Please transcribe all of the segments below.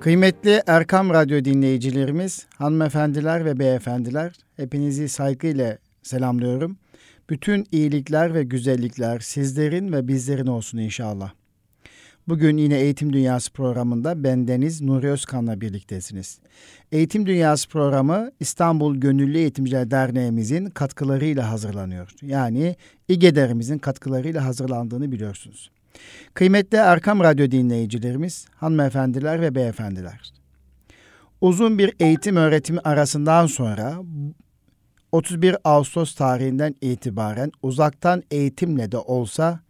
Kıymetli Erkam Radyo dinleyicilerimiz, hanımefendiler ve beyefendiler, hepinizi saygıyla selamlıyorum. Bütün iyilikler ve güzellikler sizlerin ve bizlerin olsun inşallah. Bugün yine Eğitim Dünyası programında bendeniz Nuri Özkan'la birliktesiniz. Eğitim Dünyası programı İstanbul Gönüllü Eğitimciler Derneğimizin katkılarıyla hazırlanıyor. Yani İGEDER'imizin katkılarıyla hazırlandığını biliyorsunuz. Kıymetli Erkam Radyo dinleyicilerimiz, hanımefendiler ve beyefendiler. Uzun bir eğitim öğretimi arasından sonra 31 Ağustos tarihinden itibaren uzaktan eğitimle de olsa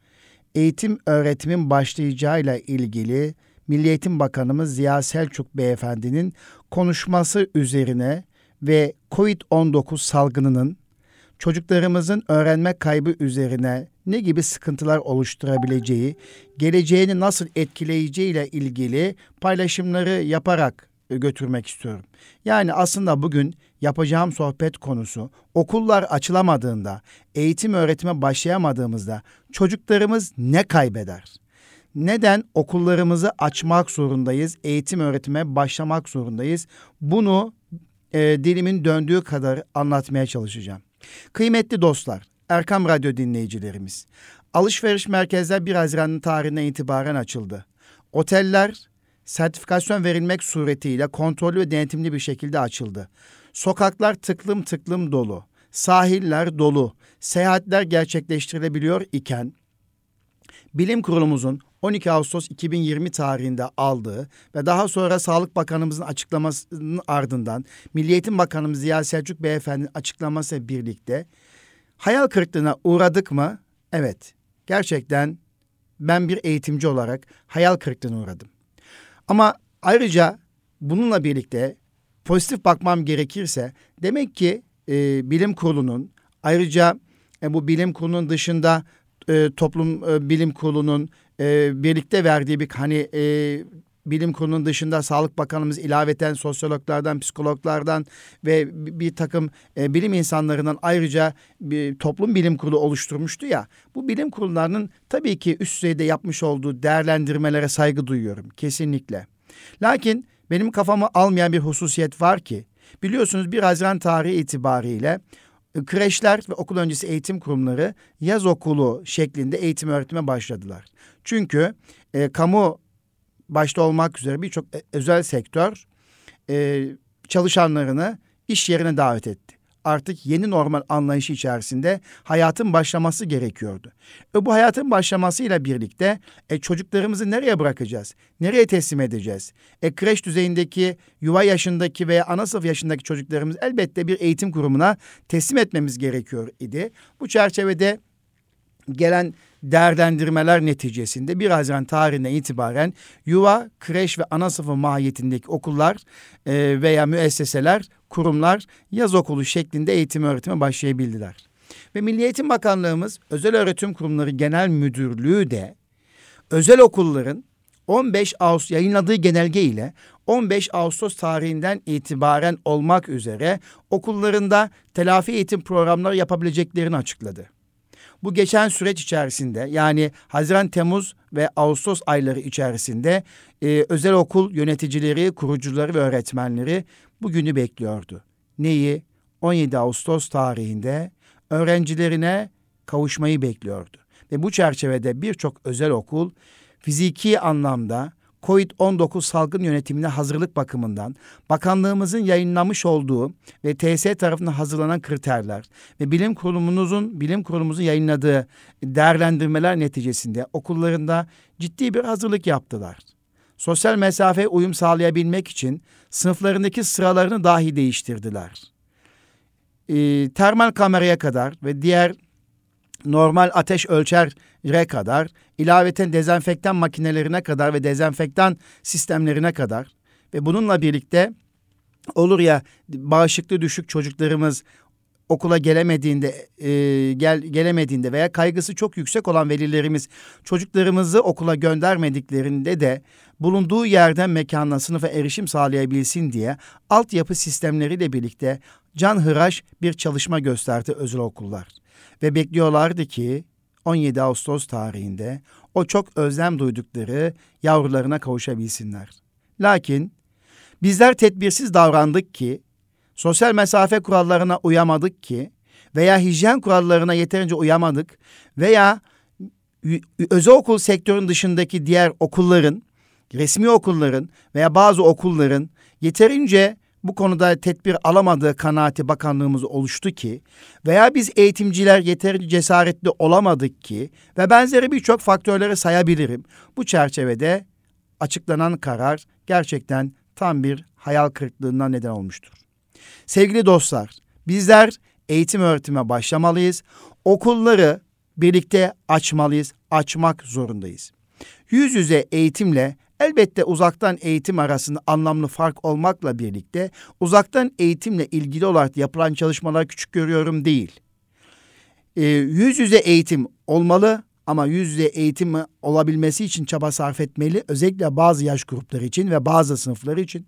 eğitim öğretimin başlayacağıyla ilgili Milli Eğitim Bakanımız Ziya Selçuk Beyefendi'nin konuşması üzerine ve COVID-19 salgınının çocuklarımızın öğrenme kaybı üzerine ne gibi sıkıntılar oluşturabileceği, geleceğini nasıl etkileyeceğiyle ilgili paylaşımları yaparak götürmek istiyorum. Yani aslında bugün yapacağım sohbet konusu okullar açılamadığında, eğitim öğretime başlayamadığımızda çocuklarımız ne kaybeder? Neden okullarımızı açmak zorundayız, eğitim öğretime başlamak zorundayız? Bunu e, dilimin döndüğü kadar anlatmaya çalışacağım. Kıymetli dostlar, Erkam Radyo dinleyicilerimiz, alışveriş merkezler 1 Haziran tarihinden itibaren açıldı. Oteller sertifikasyon verilmek suretiyle kontrollü ve denetimli bir şekilde açıldı. Sokaklar tıklım tıklım dolu, sahiller dolu, seyahatler gerçekleştirilebiliyor iken Bilim Kurulumuzun 12 Ağustos 2020 tarihinde aldığı ve daha sonra Sağlık Bakanımızın açıklamasının ardından Milli Eğitim Bakanımız Ziya Selçuk Beyefendi'nin açıklaması birlikte hayal kırıklığına uğradık mı? Evet. Gerçekten ben bir eğitimci olarak hayal kırıklığına uğradım. Ama ayrıca bununla birlikte pozitif bakmam gerekirse demek ki e, bilim kurulunun ayrıca e, bu bilim kurulunun dışında e, toplum e, bilim kurulunun e, birlikte verdiği bir hani e, bilim kurulunun dışında Sağlık Bakanımız ilaveten sosyologlardan, psikologlardan ve bir takım e, bilim insanlarından ayrıca bir toplum bilim kurulu oluşturmuştu ya. Bu bilim kurullarının tabii ki üst düzeyde yapmış olduğu değerlendirmelere saygı duyuyorum kesinlikle. Lakin benim kafamı almayan bir hususiyet var ki biliyorsunuz 1 Haziran tarihi itibariyle e, kreşler ve okul öncesi eğitim kurumları yaz okulu şeklinde eğitim öğretime başladılar. Çünkü e, kamu başta olmak üzere birçok e, özel sektör e, çalışanlarını iş yerine davet etti. Artık yeni normal anlayışı içerisinde hayatın başlaması gerekiyordu. E bu hayatın başlamasıyla birlikte e, çocuklarımızı nereye bırakacağız? Nereye teslim edeceğiz? E, kreş düzeyindeki, yuva yaşındaki veya ana sınıf yaşındaki çocuklarımız elbette bir eğitim kurumuna teslim etmemiz gerekiyor idi. Bu çerçevede gelen değerlendirmeler neticesinde 1 Haziran tarihine itibaren yuva, kreş ve ana sınıfı mahiyetindeki okullar e, veya müesseseler, kurumlar yaz okulu şeklinde eğitim öğretime başlayabildiler. Ve Milli Eğitim Bakanlığımız Özel Öğretim Kurumları Genel Müdürlüğü de özel okulların 15 Ağustos yayınladığı genelge ile 15 Ağustos tarihinden itibaren olmak üzere okullarında telafi eğitim programları yapabileceklerini açıkladı. Bu geçen süreç içerisinde yani Haziran, Temmuz ve Ağustos ayları içerisinde e, özel okul yöneticileri, kurucuları ve öğretmenleri bugünü bekliyordu. Neyi? 17 Ağustos tarihinde öğrencilerine kavuşmayı bekliyordu. Ve bu çerçevede birçok özel okul fiziki anlamda COVID-19 salgın yönetimine hazırlık bakımından bakanlığımızın yayınlamış olduğu ve TS tarafından hazırlanan kriterler ve bilim kurumunuzun bilim kurulumuzun yayınladığı değerlendirmeler neticesinde okullarında ciddi bir hazırlık yaptılar. Sosyal mesafe uyum sağlayabilmek için sınıflarındaki sıralarını dahi değiştirdiler. Ee, termal kameraya kadar ve diğer normal ateş ölçere kadar, ilaveten dezenfektan makinelerine kadar ve dezenfektan sistemlerine kadar ve bununla birlikte olur ya bağışıklığı düşük çocuklarımız okula gelemediğinde e, gel gelemediğinde veya kaygısı çok yüksek olan velilerimiz çocuklarımızı okula göndermediklerinde de bulunduğu yerden mekanına sınıfa erişim sağlayabilsin diye altyapı sistemleriyle birlikte can hıraş bir çalışma gösterdi özel okullar ve bekliyorlardı ki 17 Ağustos tarihinde o çok özlem duydukları yavrularına kavuşabilsinler. Lakin Bizler tedbirsiz davrandık ki, sosyal mesafe kurallarına uyamadık ki veya hijyen kurallarına yeterince uyamadık veya özel okul sektörün dışındaki diğer okulların, resmi okulların veya bazı okulların yeterince bu konuda tedbir alamadığı kanaati bakanlığımız oluştu ki veya biz eğitimciler yeterince cesaretli olamadık ki ve benzeri birçok faktörleri sayabilirim. Bu çerçevede açıklanan karar gerçekten tam bir hayal kırıklığına neden olmuştur. Sevgili dostlar, bizler eğitim öğretime başlamalıyız. Okulları birlikte açmalıyız, açmak zorundayız. Yüz yüze eğitimle elbette uzaktan eğitim arasında anlamlı fark olmakla birlikte uzaktan eğitimle ilgili olarak yapılan çalışmalar küçük görüyorum değil. Ee, yüz yüze eğitim olmalı ama yüz yüze eğitim olabilmesi için çaba sarf etmeli. Özellikle bazı yaş grupları için ve bazı sınıfları için.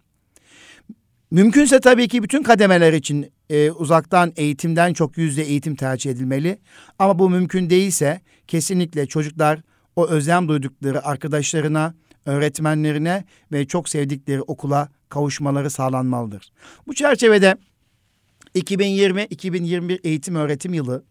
Mümkünse tabii ki bütün kademeler için e, uzaktan eğitimden çok yüzde eğitim tercih edilmeli. Ama bu mümkün değilse kesinlikle çocuklar o özlem duydukları arkadaşlarına, öğretmenlerine ve çok sevdikleri okula kavuşmaları sağlanmalıdır. Bu çerçevede 2020-2021 eğitim öğretim yılı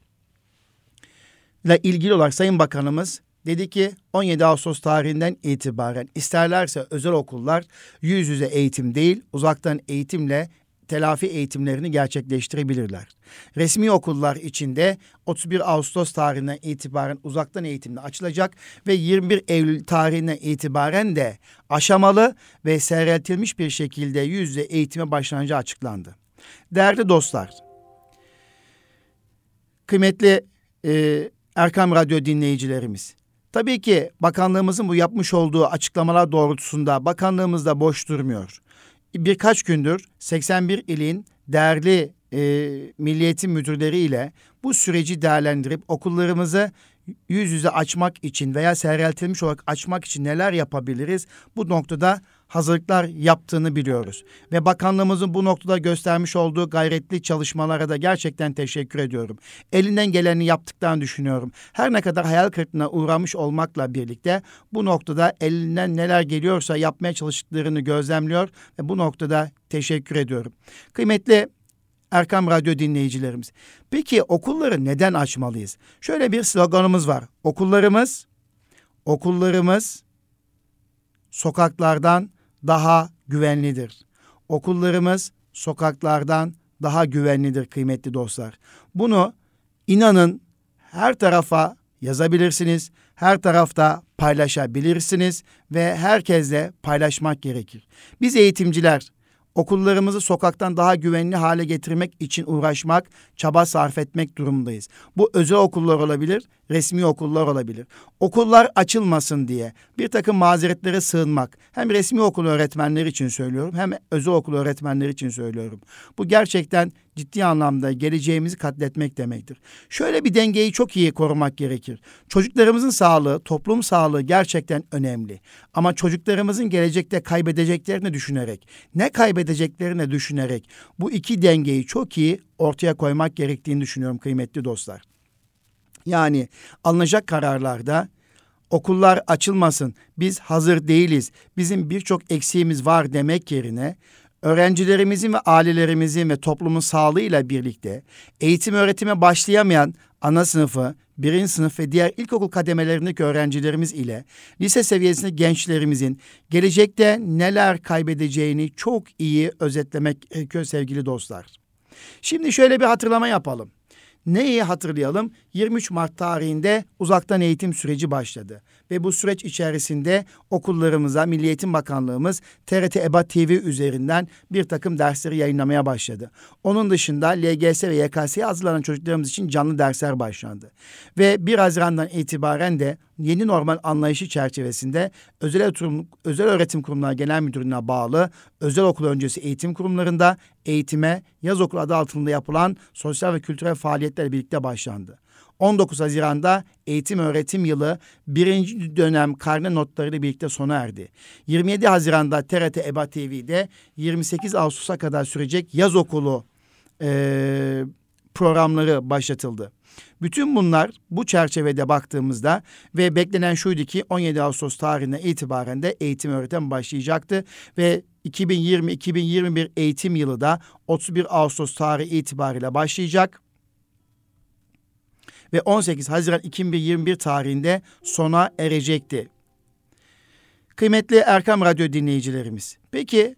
ile ilgili olarak Sayın Bakanımız dedi ki 17 Ağustos tarihinden itibaren isterlerse özel okullar yüz yüze eğitim değil uzaktan eğitimle telafi eğitimlerini gerçekleştirebilirler. Resmi okullar içinde 31 Ağustos tarihinden itibaren uzaktan eğitimle açılacak ve 21 Eylül tarihinden itibaren de aşamalı ve seyreltilmiş bir şekilde yüz yüze eğitime başlanacağı açıklandı. Değerli dostlar, kıymetli e, Erkam Radyo dinleyicilerimiz, Tabii ki bakanlığımızın bu yapmış olduğu açıklamalar doğrultusunda bakanlığımız da boş durmuyor. Birkaç gündür 81 ilin değerli e, milliyetin müdürleriyle bu süreci değerlendirip okullarımızı yüz yüze açmak için veya seyreltilmiş olarak açmak için neler yapabiliriz? Bu noktada hazırlıklar yaptığını biliyoruz. Ve bakanlığımızın bu noktada göstermiş olduğu gayretli çalışmalara da gerçekten teşekkür ediyorum. Elinden geleni yaptıklarını düşünüyorum. Her ne kadar hayal kırıklığına uğramış olmakla birlikte bu noktada elinden neler geliyorsa yapmaya çalıştıklarını gözlemliyor ve bu noktada teşekkür ediyorum. Kıymetli Erkam Radyo dinleyicilerimiz. Peki okulları neden açmalıyız? Şöyle bir sloganımız var. Okullarımız, okullarımız sokaklardan daha güvenlidir. Okullarımız sokaklardan daha güvenlidir kıymetli dostlar. Bunu inanın her tarafa yazabilirsiniz. Her tarafta paylaşabilirsiniz ve herkesle paylaşmak gerekir. Biz eğitimciler okullarımızı sokaktan daha güvenli hale getirmek için uğraşmak, çaba sarf etmek durumundayız. Bu özel okullar olabilir, resmi okullar olabilir. Okullar açılmasın diye bir takım mazeretlere sığınmak hem resmi okul öğretmenleri için söylüyorum hem özel okul öğretmenleri için söylüyorum. Bu gerçekten ciddi anlamda geleceğimizi katletmek demektir. Şöyle bir dengeyi çok iyi korumak gerekir. Çocuklarımızın sağlığı, toplum sağlığı gerçekten önemli. Ama çocuklarımızın gelecekte kaybedeceklerini düşünerek, ne kaybedeceklerini düşünerek bu iki dengeyi çok iyi ortaya koymak gerektiğini düşünüyorum kıymetli dostlar. Yani alınacak kararlarda okullar açılmasın, biz hazır değiliz, bizim birçok eksiğimiz var demek yerine öğrencilerimizin ve ailelerimizin ve toplumun sağlığıyla birlikte eğitim öğretime başlayamayan ana sınıfı, birinci sınıf ve diğer ilkokul kademelerindeki öğrencilerimiz ile lise seviyesinde gençlerimizin gelecekte neler kaybedeceğini çok iyi özetlemek gerekiyor sevgili dostlar. Şimdi şöyle bir hatırlama yapalım. Neyi hatırlayalım? 23 Mart tarihinde uzaktan eğitim süreci başladı. Ve bu süreç içerisinde okullarımıza Milli Eğitim Bakanlığımız TRT EBA TV üzerinden bir takım dersleri yayınlamaya başladı. Onun dışında LGS ve YKS'ye hazırlanan çocuklarımız için canlı dersler başlandı. Ve 1 Haziran'dan itibaren de yeni normal anlayışı çerçevesinde özel öğretim, özel öğretim kurumları genel müdürlüğüne bağlı özel okul öncesi eğitim kurumlarında eğitime yaz okulu adı altında yapılan sosyal ve kültürel faaliyetler birlikte başlandı. 19 Haziran'da eğitim öğretim yılı birinci dönem karne notlarıyla birlikte sona erdi. 27 Haziran'da TRT EBA TV'de 28 Ağustos'a kadar sürecek yaz okulu e, programları başlatıldı. Bütün bunlar bu çerçevede baktığımızda ve beklenen şuydu ki 17 Ağustos tarihine itibaren de eğitim öğretim başlayacaktı ve 2020-2021 eğitim yılı da 31 Ağustos tarihi itibariyle başlayacak ve 18 Haziran 2021 tarihinde sona erecekti. Kıymetli Erkam Radyo dinleyicilerimiz, peki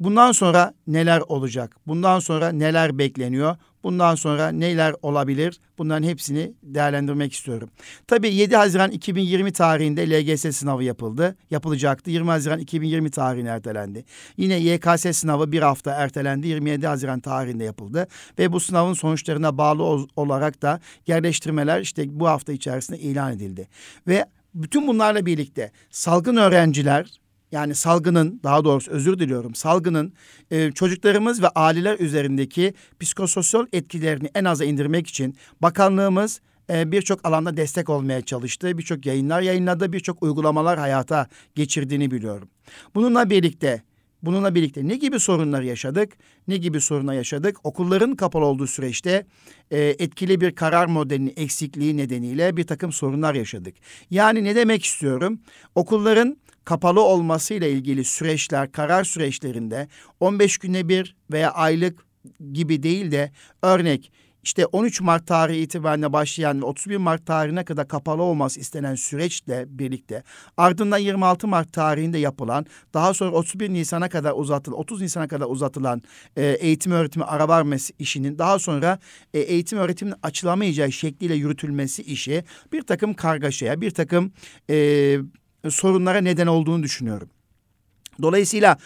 bundan sonra neler olacak? Bundan sonra neler bekleniyor? Bundan sonra neler olabilir? Bunların hepsini değerlendirmek istiyorum. Tabii 7 Haziran 2020 tarihinde LGS sınavı yapıldı. Yapılacaktı. 20 Haziran 2020 tarihine ertelendi. Yine YKS sınavı bir hafta ertelendi. 27 Haziran tarihinde yapıldı. Ve bu sınavın sonuçlarına bağlı olarak da yerleştirmeler işte bu hafta içerisinde ilan edildi. Ve bütün bunlarla birlikte salgın öğrenciler yani salgının daha doğrusu özür diliyorum salgının e, çocuklarımız ve aileler üzerindeki psikososyal etkilerini en aza indirmek için bakanlığımız e, birçok alanda destek olmaya çalıştı. Birçok yayınlar yayınladı, birçok uygulamalar hayata geçirdiğini biliyorum. Bununla birlikte Bununla birlikte ne gibi sorunlar yaşadık? Ne gibi sorunlar yaşadık? Okulların kapalı olduğu süreçte e, etkili bir karar modelinin eksikliği nedeniyle bir takım sorunlar yaşadık. Yani ne demek istiyorum? Okulların kapalı olmasıyla ilgili süreçler, karar süreçlerinde 15 güne bir veya aylık gibi değil de örnek işte 13 Mart tarihi itibariyle başlayan ve 31 Mart tarihine kadar kapalı olması istenen süreçle birlikte ardından 26 Mart tarihinde yapılan daha sonra 31 Nisan'a kadar uzatılan 30 Nisan'a kadar uzatılan e, eğitim öğretimi ara vermesi işinin daha sonra e, eğitim öğretiminin açılamayacağı şekliyle yürütülmesi işi bir takım kargaşaya bir takım e, sorunlara neden olduğunu düşünüyorum. Dolayısıyla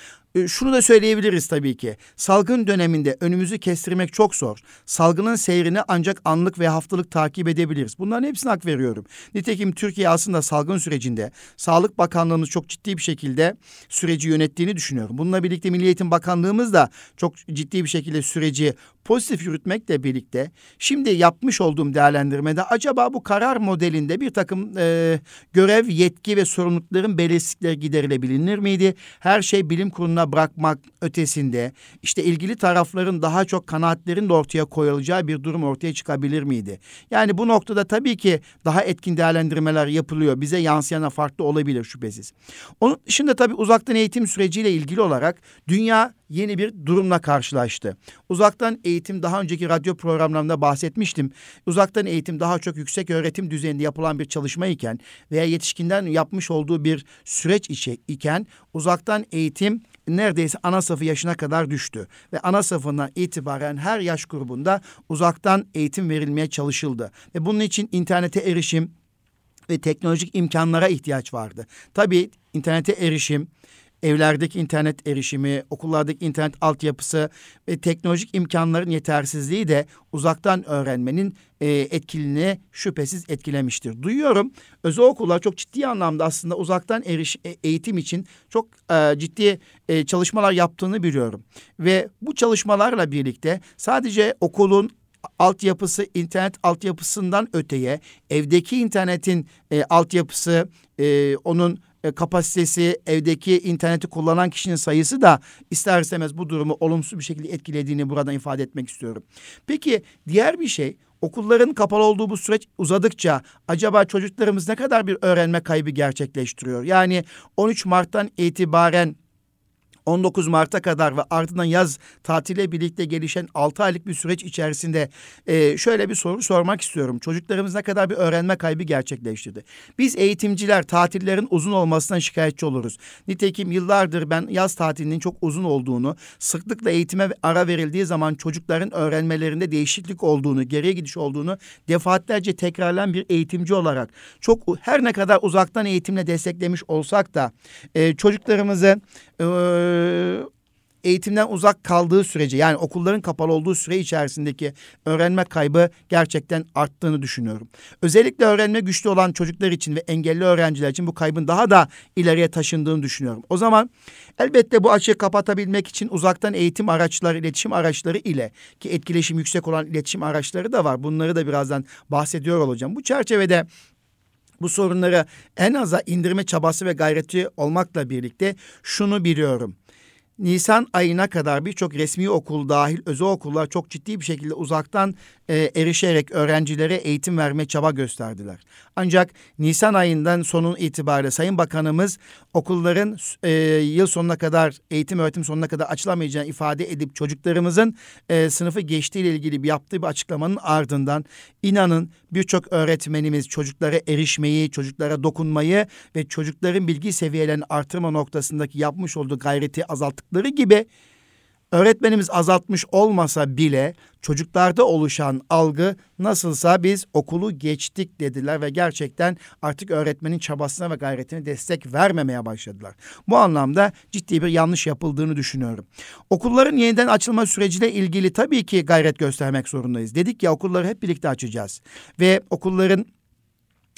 şunu da söyleyebiliriz tabii ki. Salgın döneminde önümüzü kestirmek çok zor. Salgının seyrini ancak anlık ve haftalık takip edebiliriz. Bunların hepsine hak veriyorum. Nitekim Türkiye aslında salgın sürecinde Sağlık Bakanlığı'nın çok ciddi bir şekilde süreci yönettiğini düşünüyorum. Bununla birlikte Milli Eğitim Bakanlığımız da çok ciddi bir şekilde süreci pozitif yürütmekle birlikte şimdi yapmış olduğum değerlendirmede acaba bu karar modelinde bir takım e, görev, yetki ve sorumlulukların belirsizlikleri giderilebilir miydi? Her şey bilim kuruluna bırakmak ötesinde işte ilgili tarafların daha çok kanaatlerin de ortaya koyulacağı bir durum ortaya çıkabilir miydi? Yani bu noktada tabii ki daha etkin değerlendirmeler yapılıyor. Bize yansıyana farklı olabilir şüphesiz. Onun dışında tabii uzaktan eğitim süreciyle ilgili olarak dünya yeni bir durumla karşılaştı. Uzaktan eğitim daha önceki radyo programlarında bahsetmiştim. Uzaktan eğitim daha çok yüksek öğretim düzeyinde yapılan bir çalışma iken veya yetişkinden yapmış olduğu bir süreç iken uzaktan eğitim neredeyse ana sınıfı yaşına kadar düştü. Ve ana sınıfından itibaren her yaş grubunda uzaktan eğitim verilmeye çalışıldı. Ve bunun için internete erişim ve teknolojik imkanlara ihtiyaç vardı. Tabii internete erişim, evlerdeki internet erişimi, okullardaki internet altyapısı ve teknolojik imkanların yetersizliği de uzaktan öğrenmenin e, etkililiğini şüphesiz etkilemiştir. Duyuyorum özel okullar çok ciddi anlamda aslında uzaktan eriş, e, eğitim için çok e, ciddi e, çalışmalar yaptığını biliyorum. Ve bu çalışmalarla birlikte sadece okulun altyapısı internet altyapısından öteye evdeki internetin e, altyapısı e, onun e, kapasitesi, evdeki interneti kullanan kişinin sayısı da ister istemez bu durumu olumsuz bir şekilde etkilediğini buradan ifade etmek istiyorum. Peki diğer bir şey okulların kapalı olduğu bu süreç uzadıkça acaba çocuklarımız ne kadar bir öğrenme kaybı gerçekleştiriyor? Yani 13 Mart'tan itibaren 19 Mart'a kadar ve ardından yaz tatile birlikte gelişen 6 aylık bir süreç içerisinde e, şöyle bir soru sormak istiyorum. Çocuklarımız ne kadar bir öğrenme kaybı gerçekleştirdi? Biz eğitimciler tatillerin uzun olmasından şikayetçi oluruz. Nitekim yıllardır ben yaz tatilinin çok uzun olduğunu, sıklıkla eğitime ara verildiği zaman çocukların öğrenmelerinde değişiklik olduğunu, geriye gidiş olduğunu defaatlerce tekrarlayan bir eğitimci olarak çok her ne kadar uzaktan eğitimle desteklemiş olsak da e, çocuklarımızı e, eğitimden uzak kaldığı sürece yani okulların kapalı olduğu süre içerisindeki öğrenme kaybı gerçekten arttığını düşünüyorum. Özellikle öğrenme güçlü olan çocuklar için ve engelli öğrenciler için bu kaybın daha da ileriye taşındığını düşünüyorum. O zaman elbette bu açığı kapatabilmek için uzaktan eğitim araçları, iletişim araçları ile ki etkileşim yüksek olan iletişim araçları da var. Bunları da birazdan bahsediyor olacağım. Bu çerçevede bu sorunları en aza indirme çabası ve gayreti olmakla birlikte şunu biliyorum. Nisan ayına kadar birçok resmi okul dahil özel okullar çok ciddi bir şekilde uzaktan e, erişerek öğrencilere eğitim verme çaba gösterdiler. Ancak Nisan ayından sonun itibariyle Sayın Bakanımız okulların e, yıl sonuna kadar eğitim öğretim sonuna kadar açılamayacağını ifade edip çocuklarımızın e, sınıfı geçtiğiyle ilgili bir yaptığı bir açıklamanın ardından inanın birçok öğretmenimiz çocuklara erişmeyi, çocuklara dokunmayı ve çocukların bilgi seviyelerini artırma noktasındaki yapmış olduğu gayreti azalttıkları gibi öğretmenimiz azaltmış olmasa bile çocuklarda oluşan algı nasılsa biz okulu geçtik dediler ve gerçekten artık öğretmenin çabasına ve gayretine destek vermemeye başladılar. Bu anlamda ciddi bir yanlış yapıldığını düşünüyorum. Okulların yeniden açılma süreciyle ilgili tabii ki gayret göstermek zorundayız. Dedik ya okulları hep birlikte açacağız ve okulların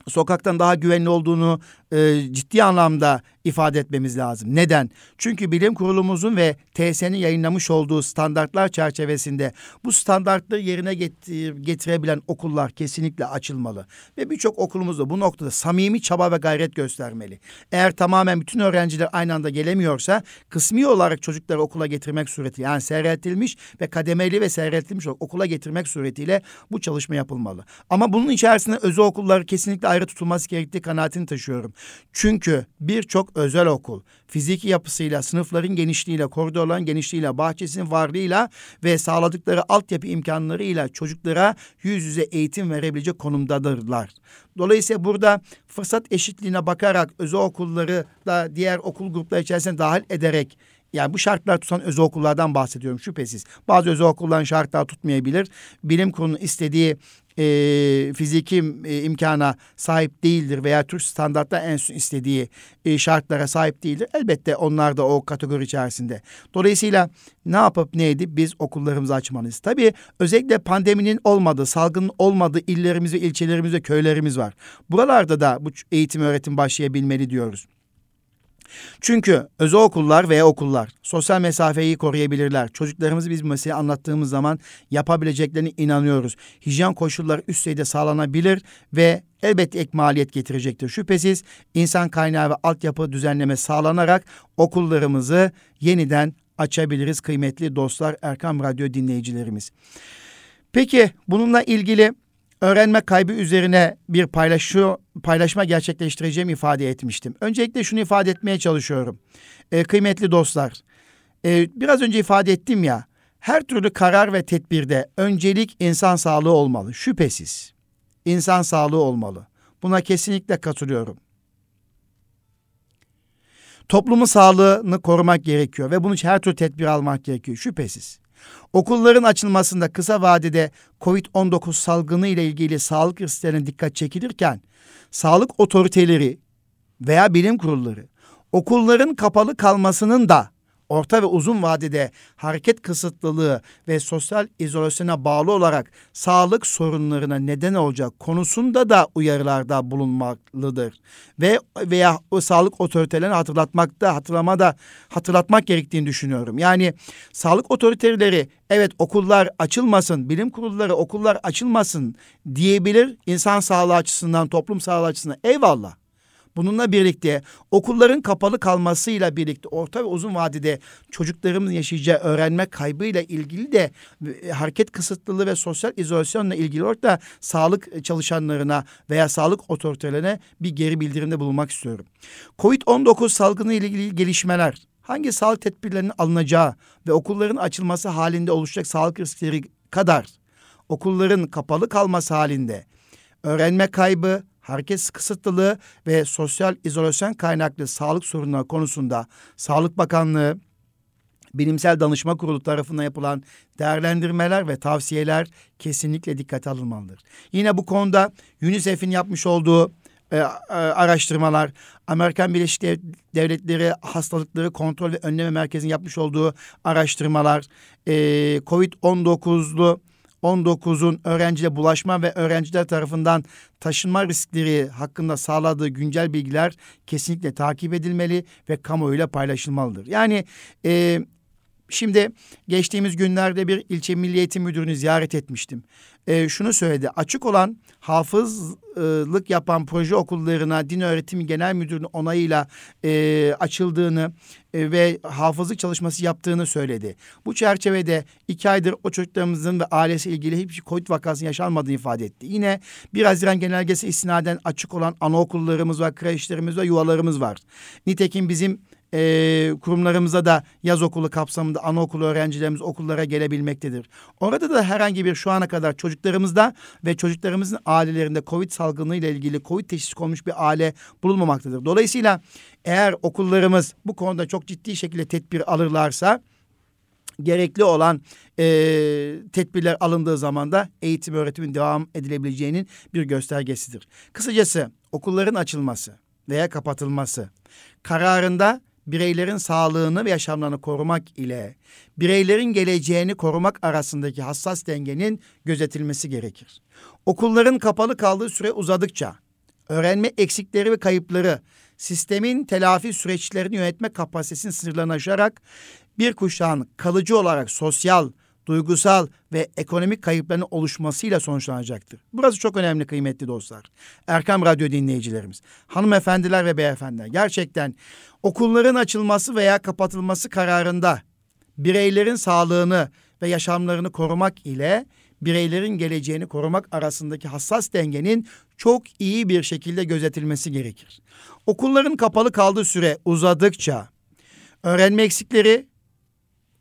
sokaktan daha güvenli olduğunu e, ciddi anlamda ifade etmemiz lazım. Neden? Çünkü bilim kurulumuzun ve TSE'nin yayınlamış olduğu standartlar çerçevesinde bu standartları yerine getir, getirebilen okullar kesinlikle açılmalı. Ve birçok okulumuz da bu noktada samimi çaba ve gayret göstermeli. Eğer tamamen bütün öğrenciler aynı anda gelemiyorsa kısmi olarak çocukları okula getirmek suretiyle yani seyretilmiş ve kademeli ve seyretilmiş okula getirmek suretiyle bu çalışma yapılmalı. Ama bunun içerisinde özel okullar kesinlikle ayrı tutulması gerektiği kanaatini taşıyorum. Çünkü birçok özel okul fiziki yapısıyla, sınıfların genişliğiyle, koridorların genişliğiyle, bahçesinin varlığıyla ve sağladıkları altyapı imkanlarıyla çocuklara yüz yüze eğitim verebilecek konumdadırlar. Dolayısıyla burada fırsat eşitliğine bakarak özel okulları da diğer okul grupları içerisine dahil ederek yani bu şartlar tutan özel okullardan bahsediyorum şüphesiz. Bazı özel okulların şartlar tutmayabilir. Bilim kurulunun istediği e, fiziki e, imkana sahip değildir veya Türk standartta en istediği e, şartlara sahip değildir. Elbette onlar da o kategori içerisinde. Dolayısıyla ne yapıp ne edip biz okullarımızı açmalıyız. Tabii özellikle pandeminin olmadığı, salgının olmadığı illerimiz ve ilçelerimiz ve köylerimiz var. Buralarda da bu eğitim öğretim başlayabilmeli diyoruz. Çünkü özel okullar veya okullar sosyal mesafeyi koruyabilirler. Çocuklarımızı biz bu meseleyi anlattığımız zaman yapabileceklerine inanıyoruz. Hijyen koşulları üst düzeyde sağlanabilir ve elbette ek maliyet getirecektir. Şüphesiz insan kaynağı ve altyapı düzenleme sağlanarak okullarımızı yeniden açabiliriz kıymetli dostlar Erkam Radyo dinleyicilerimiz. Peki bununla ilgili öğrenme kaybı üzerine bir paylaşı, paylaşma gerçekleştireceğim ifade etmiştim. Öncelikle şunu ifade etmeye çalışıyorum. E, kıymetli dostlar, e, biraz önce ifade ettim ya, her türlü karar ve tedbirde öncelik insan sağlığı olmalı, şüphesiz. İnsan sağlığı olmalı. Buna kesinlikle katılıyorum. Toplumun sağlığını korumak gerekiyor ve bunun için her türlü tedbir almak gerekiyor, şüphesiz. Okulların açılmasında kısa vadede COVID-19 salgını ile ilgili sağlık risklerine dikkat çekilirken sağlık otoriteleri veya bilim kurulları okulların kapalı kalmasının da orta ve uzun vadede hareket kısıtlılığı ve sosyal izolasyona bağlı olarak sağlık sorunlarına neden olacak konusunda da uyarılarda bulunmaklıdır. Ve veya o sağlık otoritelerini hatırlatmakta, hatırlamada hatırlatmak gerektiğini düşünüyorum. Yani sağlık otoriteleri evet okullar açılmasın, bilim kurulları okullar açılmasın diyebilir insan sağlığı açısından, toplum sağlığı açısından eyvallah. Bununla birlikte okulların kapalı kalmasıyla birlikte orta ve uzun vadede çocuklarımızın yaşayacağı öğrenme kaybıyla ilgili de e, hareket kısıtlılığı ve sosyal izolasyonla ilgili olarak da sağlık çalışanlarına veya sağlık otoritelerine bir geri bildirimde bulunmak istiyorum. Covid-19 salgını ile ilgili gelişmeler hangi sağlık tedbirlerinin alınacağı ve okulların açılması halinde oluşacak sağlık riskleri kadar okulların kapalı kalması halinde öğrenme kaybı, hareket kısıtlılığı ve sosyal izolasyon kaynaklı sağlık sorunları konusunda Sağlık Bakanlığı, Bilimsel Danışma Kurulu tarafından yapılan değerlendirmeler ve tavsiyeler kesinlikle dikkate alınmalıdır. Yine bu konuda UNICEF'in yapmış olduğu e, e, araştırmalar, Amerikan Birleşik Devletleri Hastalıkları Kontrol ve Önleme Merkezi'nin yapmış olduğu araştırmalar, e, COVID-19'lu 19'un öğrenciye bulaşma ve öğrenciler tarafından taşınma riskleri hakkında sağladığı güncel bilgiler kesinlikle takip edilmeli ve kamuoyuyla paylaşılmalıdır. Yani e, Şimdi geçtiğimiz günlerde bir ilçe milli eğitim müdürünü ziyaret etmiştim. E, şunu söyledi. Açık olan hafızlık yapan proje okullarına din öğretimi genel müdürünün onayıyla e, açıldığını e, ve hafızlık çalışması yaptığını söyledi. Bu çerçevede iki aydır o çocuklarımızın ve ailesi ilgili hiçbir COVID vakasının yaşanmadığını ifade etti. Yine 1 Haziran genelgesi istinaden açık olan anaokullarımız var, kreşlerimiz ve yuvalarımız var. Nitekim bizim e, kurumlarımıza da yaz okulu kapsamında anaokulu öğrencilerimiz okullara gelebilmektedir. Orada da herhangi bir şu ana kadar çocuklarımızda ve çocuklarımızın ailelerinde Covid salgını ile ilgili Covid teşhis konmuş bir aile bulunmamaktadır. Dolayısıyla eğer okullarımız bu konuda çok ciddi şekilde tedbir alırlarsa gerekli olan e, tedbirler alındığı zaman da eğitim öğretimin devam edilebileceğinin bir göstergesidir. Kısacası okulların açılması veya kapatılması kararında bireylerin sağlığını ve yaşamlarını korumak ile bireylerin geleceğini korumak arasındaki hassas dengenin gözetilmesi gerekir. Okulların kapalı kaldığı süre uzadıkça öğrenme eksikleri ve kayıpları sistemin telafi süreçlerini yönetme kapasitesinin sınırlarını aşarak bir kuşağın kalıcı olarak sosyal, duygusal ve ekonomik kayıpların oluşmasıyla sonuçlanacaktır. Burası çok önemli kıymetli dostlar. Erkam Radyo dinleyicilerimiz, hanımefendiler ve beyefendiler gerçekten okulların açılması veya kapatılması kararında bireylerin sağlığını ve yaşamlarını korumak ile bireylerin geleceğini korumak arasındaki hassas dengenin çok iyi bir şekilde gözetilmesi gerekir. Okulların kapalı kaldığı süre uzadıkça öğrenme eksikleri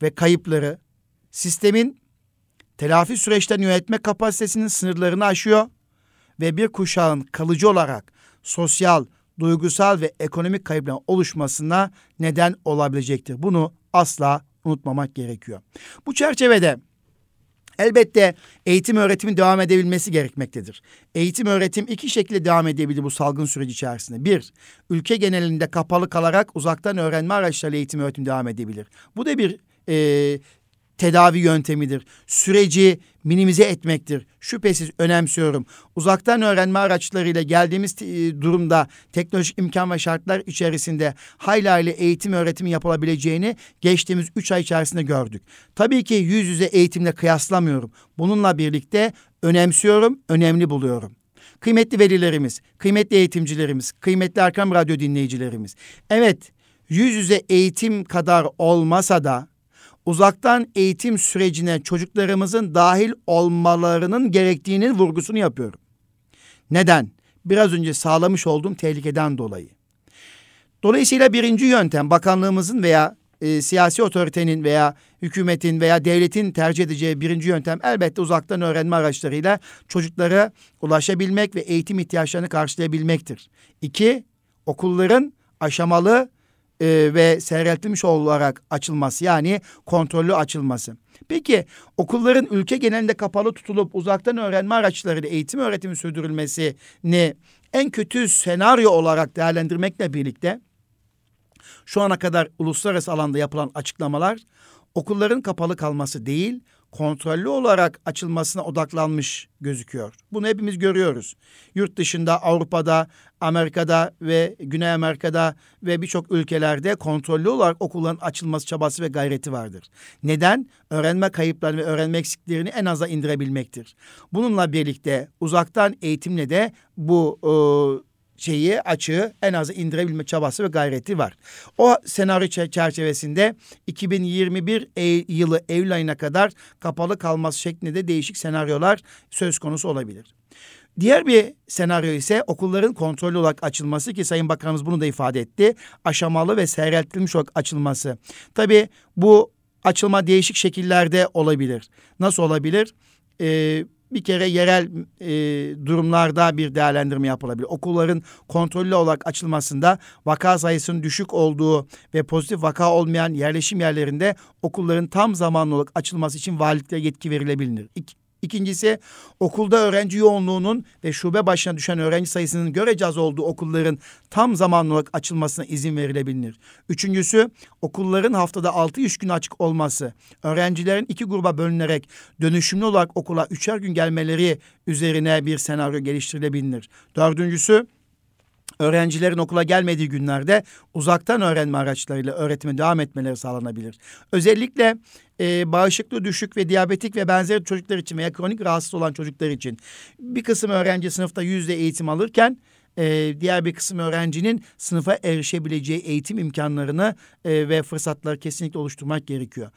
ve kayıpları sistemin telafi süreçlerini yönetme kapasitesinin sınırlarını aşıyor ve bir kuşağın kalıcı olarak sosyal, duygusal ve ekonomik kayıpların oluşmasına neden olabilecektir. Bunu asla unutmamak gerekiyor. Bu çerçevede Elbette eğitim öğretimin devam edebilmesi gerekmektedir. Eğitim öğretim iki şekilde devam edebilir bu salgın süreci içerisinde. Bir, ülke genelinde kapalı kalarak uzaktan öğrenme araçlarıyla eğitim öğretim devam edebilir. Bu da bir e, tedavi yöntemidir. Süreci minimize etmektir. Şüphesiz önemsiyorum. Uzaktan öğrenme araçlarıyla geldiğimiz e, durumda teknolojik imkan ve şartlar içerisinde hayli hayli eğitim öğretimi yapılabileceğini geçtiğimiz üç ay içerisinde gördük. Tabii ki yüz yüze eğitimle kıyaslamıyorum. Bununla birlikte önemsiyorum, önemli buluyorum. Kıymetli velilerimiz, kıymetli eğitimcilerimiz, kıymetli Erkam Radyo dinleyicilerimiz. Evet, yüz yüze eğitim kadar olmasa da uzaktan eğitim sürecine çocuklarımızın dahil olmalarının gerektiğinin vurgusunu yapıyorum. Neden? Biraz önce sağlamış olduğum tehlikeden dolayı. Dolayısıyla birinci yöntem bakanlığımızın veya e, siyasi otoritenin veya hükümetin veya devletin tercih edeceği birinci yöntem elbette uzaktan öğrenme araçlarıyla çocuklara ulaşabilmek ve eğitim ihtiyaçlarını karşılayabilmektir. İki, okulların aşamalı e, ve seyreltilmiş olarak açılması yani kontrollü açılması. Peki okulların ülke genelinde kapalı tutulup uzaktan öğrenme araçlarıyla eğitim öğretimi sürdürülmesini en kötü senaryo olarak değerlendirmekle birlikte şu ana kadar uluslararası alanda yapılan açıklamalar okulların kapalı kalması değil, kontrollü olarak açılmasına odaklanmış gözüküyor. Bunu hepimiz görüyoruz. Yurt dışında, Avrupa'da, Amerika'da ve Güney Amerika'da ve birçok ülkelerde kontrollü olarak okulların açılması çabası ve gayreti vardır. Neden? Öğrenme kayıplarını ve öğrenme eksiklerini en aza indirebilmektir. Bununla birlikte uzaktan eğitimle de bu e, şeyi açığı en az indirebilme çabası ve gayreti var. O senaryo çerçevesinde 2021 e yılı Eylül ayına kadar kapalı kalması şeklinde değişik senaryolar söz konusu olabilir. Diğer bir senaryo ise okulların kontrollü olarak açılması ki Sayın Bakanımız bunu da ifade etti. Aşamalı ve seyreltilmiş olarak açılması. Tabii bu açılma değişik şekillerde olabilir. Nasıl olabilir? Ee, bir kere yerel e, durumlarda bir değerlendirme yapılabilir. Okulların kontrollü olarak açılmasında vaka sayısının düşük olduğu ve pozitif vaka olmayan yerleşim yerlerinde okulların tam zamanlı olarak açılması için valiliklere yetki verilebilir. İki, İkincisi okulda öğrenci yoğunluğunun ve şube başına düşen öğrenci sayısının görece az olduğu okulların tam zamanlı olarak açılmasına izin verilebilir. Üçüncüsü okulların haftada altı iş gün açık olması, öğrencilerin iki gruba bölünerek dönüşümlü olarak okula üçer gün gelmeleri üzerine bir senaryo geliştirilebilir. Dördüncüsü öğrencilerin okula gelmediği günlerde uzaktan öğrenme araçlarıyla öğretime devam etmeleri sağlanabilir. Özellikle e, bağışıklığı düşük ve diyabetik ve benzeri çocuklar için veya kronik rahatsız olan çocuklar için bir kısım öğrenci sınıfta yüzde eğitim alırken e, diğer bir kısım öğrencinin sınıfa erişebileceği eğitim imkanlarını e, ve fırsatları kesinlikle oluşturmak gerekiyor.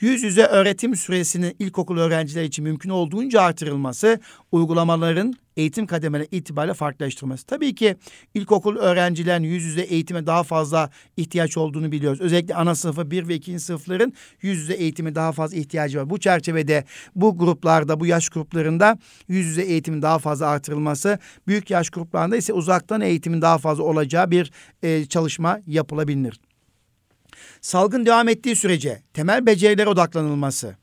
Yüz yüze öğretim süresinin ilkokul öğrenciler için mümkün olduğunca artırılması, uygulamaların eğitim kademeleri itibariyle farklılaştırması. Tabii ki ilkokul öğrencilerin yüz yüze eğitime daha fazla ihtiyaç olduğunu biliyoruz. Özellikle ana sınıfı bir ve ikinci sınıfların yüz yüze eğitime daha fazla ihtiyacı var. Bu çerçevede bu gruplarda, bu yaş gruplarında yüz yüze eğitimin daha fazla artırılması, büyük yaş gruplarında ise uzaktan eğitimin daha fazla olacağı bir e, çalışma yapılabilir. Salgın devam ettiği sürece temel becerilere odaklanılması,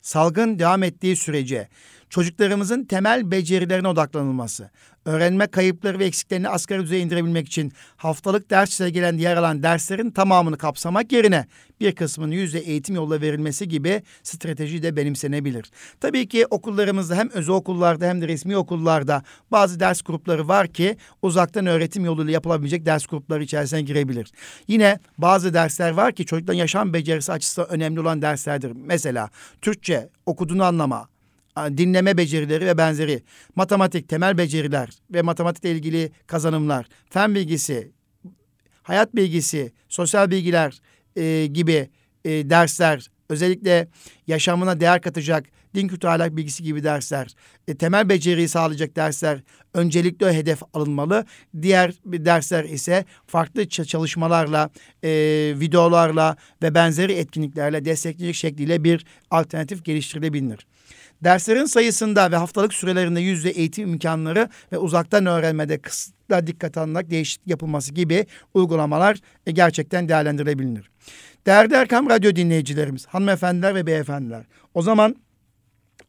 salgın devam ettiği sürece çocuklarımızın temel becerilerine odaklanılması, öğrenme kayıpları ve eksiklerini asgari düzeye indirebilmek için haftalık ders gelen yer alan derslerin tamamını kapsamak yerine bir kısmının yüzde eğitim yolla verilmesi gibi strateji de benimsenebilir. Tabii ki okullarımızda hem özel okullarda hem de resmi okullarda bazı ders grupları var ki uzaktan öğretim yoluyla yapılabilecek ders grupları içerisine girebilir. Yine bazı dersler var ki çocukların yaşam becerisi açısından önemli olan derslerdir. Mesela Türkçe okuduğunu anlama, dinleme becerileri ve benzeri, matematik temel beceriler ve matematikle ilgili kazanımlar, fen bilgisi, hayat bilgisi, sosyal bilgiler e, gibi e, dersler, özellikle yaşamına değer katacak din kültürü ahlak bilgisi gibi dersler, e, temel beceriyi sağlayacak dersler öncelikle hedef alınmalı. Diğer dersler ise farklı çalışmalarla, e, videolarla ve benzeri etkinliklerle destekleyecek şekliyle bir alternatif geliştirilebilir. Derslerin sayısında ve haftalık sürelerinde yüzde eğitim imkanları ve uzaktan öğrenmede kısıtla dikkat alınarak değişiklik yapılması gibi uygulamalar e, gerçekten değerlendirilebilir. Değerli Erkam Radyo dinleyicilerimiz, hanımefendiler ve beyefendiler. O zaman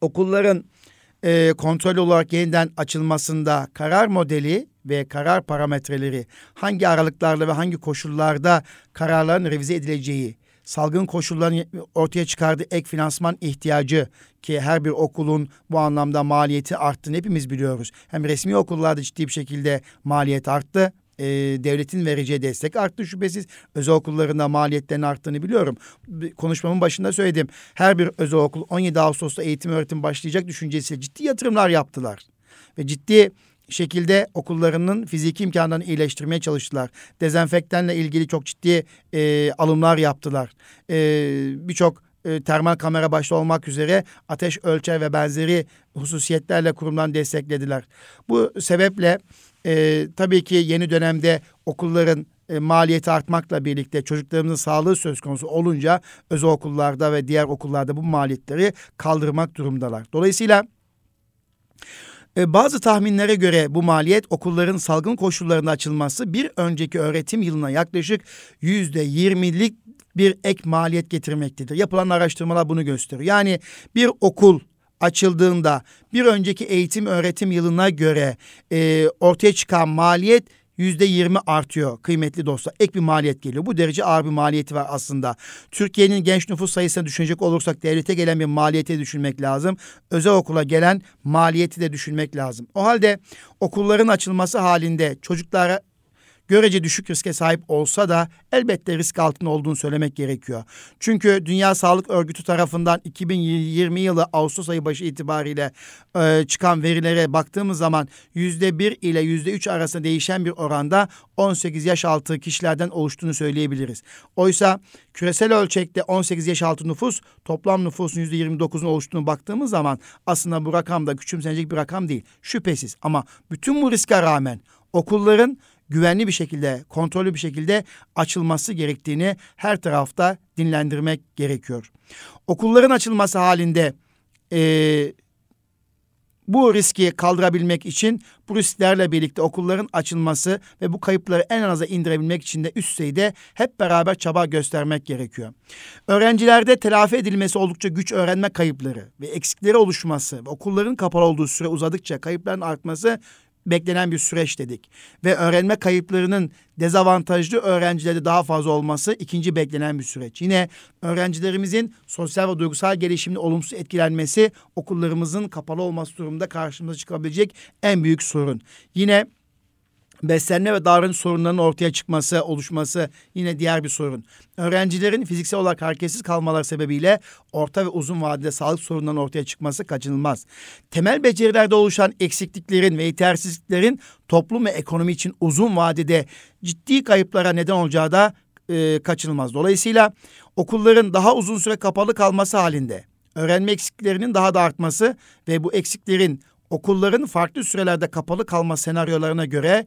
okulların e, kontrol olarak yeniden açılmasında karar modeli ve karar parametreleri hangi aralıklarla ve hangi koşullarda kararların revize edileceği salgın koşulların ortaya çıkardığı ek finansman ihtiyacı ki her bir okulun bu anlamda maliyeti arttığını hepimiz biliyoruz. Hem resmi okullarda ciddi bir şekilde maliyet arttı e, devletin vereceği destek arttı şüphesiz. Özel okullarında maliyetlerin arttığını biliyorum. Konuşmamın başında söyledim. Her bir özel okul 17 Ağustos'ta eğitim öğretim başlayacak düşüncesiyle ciddi yatırımlar yaptılar. Ve ciddi şekilde okullarının fiziki imkanlarını iyileştirmeye çalıştılar. Dezenfektanla ilgili çok ciddi e, alımlar yaptılar. E, Birçok e, termal kamera başta olmak üzere ateş ölçer ve benzeri hususiyetlerle kurumdan desteklediler. Bu sebeple e, tabii ki yeni dönemde okulların e, maliyeti artmakla birlikte çocuklarımızın sağlığı söz konusu olunca özel okullarda ve diğer okullarda bu maliyetleri kaldırmak durumdalar. Dolayısıyla e, bazı tahminlere göre bu maliyet okulların salgın koşullarında açılması bir önceki öğretim yılına yaklaşık yüzde yirmilik bir ek maliyet getirmektedir. Yapılan araştırmalar bunu gösteriyor. Yani bir okul açıldığında bir önceki eğitim öğretim yılına göre e, ortaya çıkan maliyet yüzde yirmi artıyor kıymetli dostlar. Ek bir maliyet geliyor. Bu derece ağır bir maliyeti var aslında. Türkiye'nin genç nüfus sayısına düşünecek olursak devlete gelen bir maliyeti düşünmek lazım. Özel okula gelen maliyeti de düşünmek lazım. O halde okulların açılması halinde çocuklara görece düşük riske sahip olsa da elbette risk altında olduğunu söylemek gerekiyor. Çünkü Dünya Sağlık Örgütü tarafından 2020 yılı Ağustos ayı başı itibariyle e, çıkan verilere baktığımız zaman yüzde bir ile yüzde üç arasında değişen bir oranda 18 yaş altı kişilerden oluştuğunu söyleyebiliriz. Oysa küresel ölçekte 18 yaş altı nüfus toplam nüfusun yüzde 29'un oluştuğunu baktığımız zaman aslında bu rakam da küçümsenecek bir rakam değil. Şüphesiz ama bütün bu riske rağmen okulların güvenli bir şekilde, kontrollü bir şekilde açılması gerektiğini her tarafta dinlendirmek gerekiyor. Okulların açılması halinde e, bu riski kaldırabilmek için bu risklerle birlikte okulların açılması ve bu kayıpları en aza indirebilmek için de üst düzeyde hep beraber çaba göstermek gerekiyor. Öğrencilerde telafi edilmesi oldukça güç öğrenme kayıpları ve eksikleri oluşması ve okulların kapalı olduğu süre uzadıkça kayıpların artması beklenen bir süreç dedik. Ve öğrenme kayıplarının dezavantajlı öğrencilerde daha fazla olması ikinci beklenen bir süreç. Yine öğrencilerimizin sosyal ve duygusal gelişimini olumsuz etkilenmesi okullarımızın kapalı olması durumunda karşımıza çıkabilecek en büyük sorun. Yine beslenme ve davranış sorunlarının ortaya çıkması, oluşması yine diğer bir sorun. Öğrencilerin fiziksel olarak hareketsiz kalmaları sebebiyle orta ve uzun vadede sağlık sorunlarının ortaya çıkması kaçınılmaz. Temel becerilerde oluşan eksikliklerin ve yetersizliklerin toplum ve ekonomi için uzun vadede ciddi kayıplara neden olacağı da e, kaçınılmaz. Dolayısıyla okulların daha uzun süre kapalı kalması halinde öğrenme eksikliklerinin daha da artması ve bu eksiklerin okulların farklı sürelerde kapalı kalma senaryolarına göre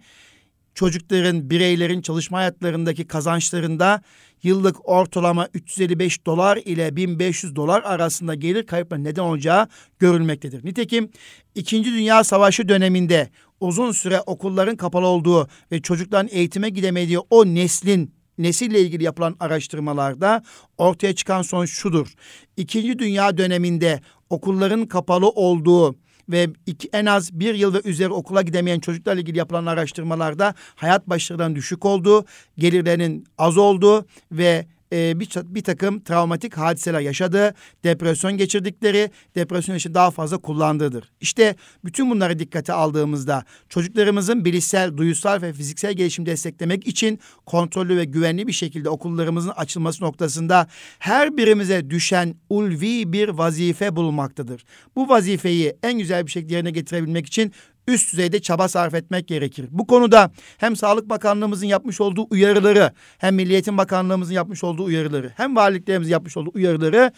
çocukların, bireylerin çalışma hayatlarındaki kazançlarında yıllık ortalama 355 dolar ile 1500 dolar arasında gelir kayıpları neden olacağı görülmektedir. Nitekim İkinci Dünya Savaşı döneminde uzun süre okulların kapalı olduğu ve çocukların eğitime gidemediği o neslin nesille ilgili yapılan araştırmalarda ortaya çıkan sonuç şudur. İkinci Dünya döneminde okulların kapalı olduğu ve iki, en az bir yıl ve üzeri okula gidemeyen çocuklarla ilgili yapılan araştırmalarda hayat başarılarının düşük olduğu, gelirlerinin az olduğu ve e, bir, bir takım travmatik hadiseler yaşadığı, depresyon geçirdikleri, depresyon için daha fazla kullandığıdır. İşte bütün bunları dikkate aldığımızda çocuklarımızın bilişsel, duyusal ve fiziksel gelişim desteklemek için kontrollü ve güvenli bir şekilde okullarımızın açılması noktasında her birimize düşen ulvi bir vazife bulunmaktadır. Bu vazifeyi en güzel bir şekilde yerine getirebilmek için üst düzeyde çaba sarf etmek gerekir. Bu konuda hem Sağlık Bakanlığımızın yapmış olduğu uyarıları, hem Milli Eğitim Bakanlığımızın yapmış olduğu uyarıları, hem valiliklerimizin yapmış olduğu uyarıları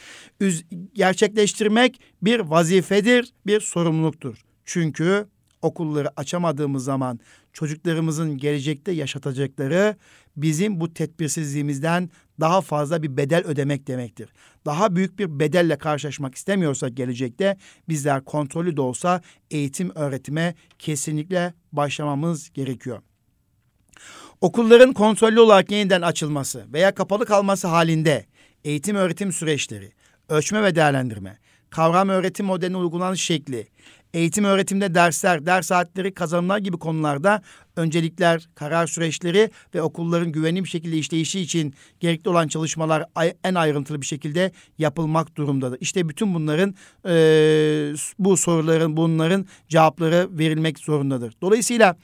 gerçekleştirmek bir vazifedir, bir sorumluluktur. Çünkü okulları açamadığımız zaman çocuklarımızın gelecekte yaşatacakları bizim bu tedbirsizliğimizden daha fazla bir bedel ödemek demektir. Daha büyük bir bedelle karşılaşmak istemiyorsak gelecekte bizler kontrollü de olsa eğitim öğretime kesinlikle başlamamız gerekiyor. Okulların kontrollü olarak yeniden açılması veya kapalı kalması halinde eğitim öğretim süreçleri, ölçme ve değerlendirme, kavram öğretim modelinin uygulanış şekli, eğitim öğretimde dersler, ders saatleri, kazanımlar gibi konularda öncelikler, karar süreçleri ve okulların güvenli bir şekilde işleyişi için gerekli olan çalışmalar en ayrıntılı bir şekilde yapılmak durumdadır. İşte bütün bunların e, bu soruların, bunların cevapları verilmek zorundadır. Dolayısıyla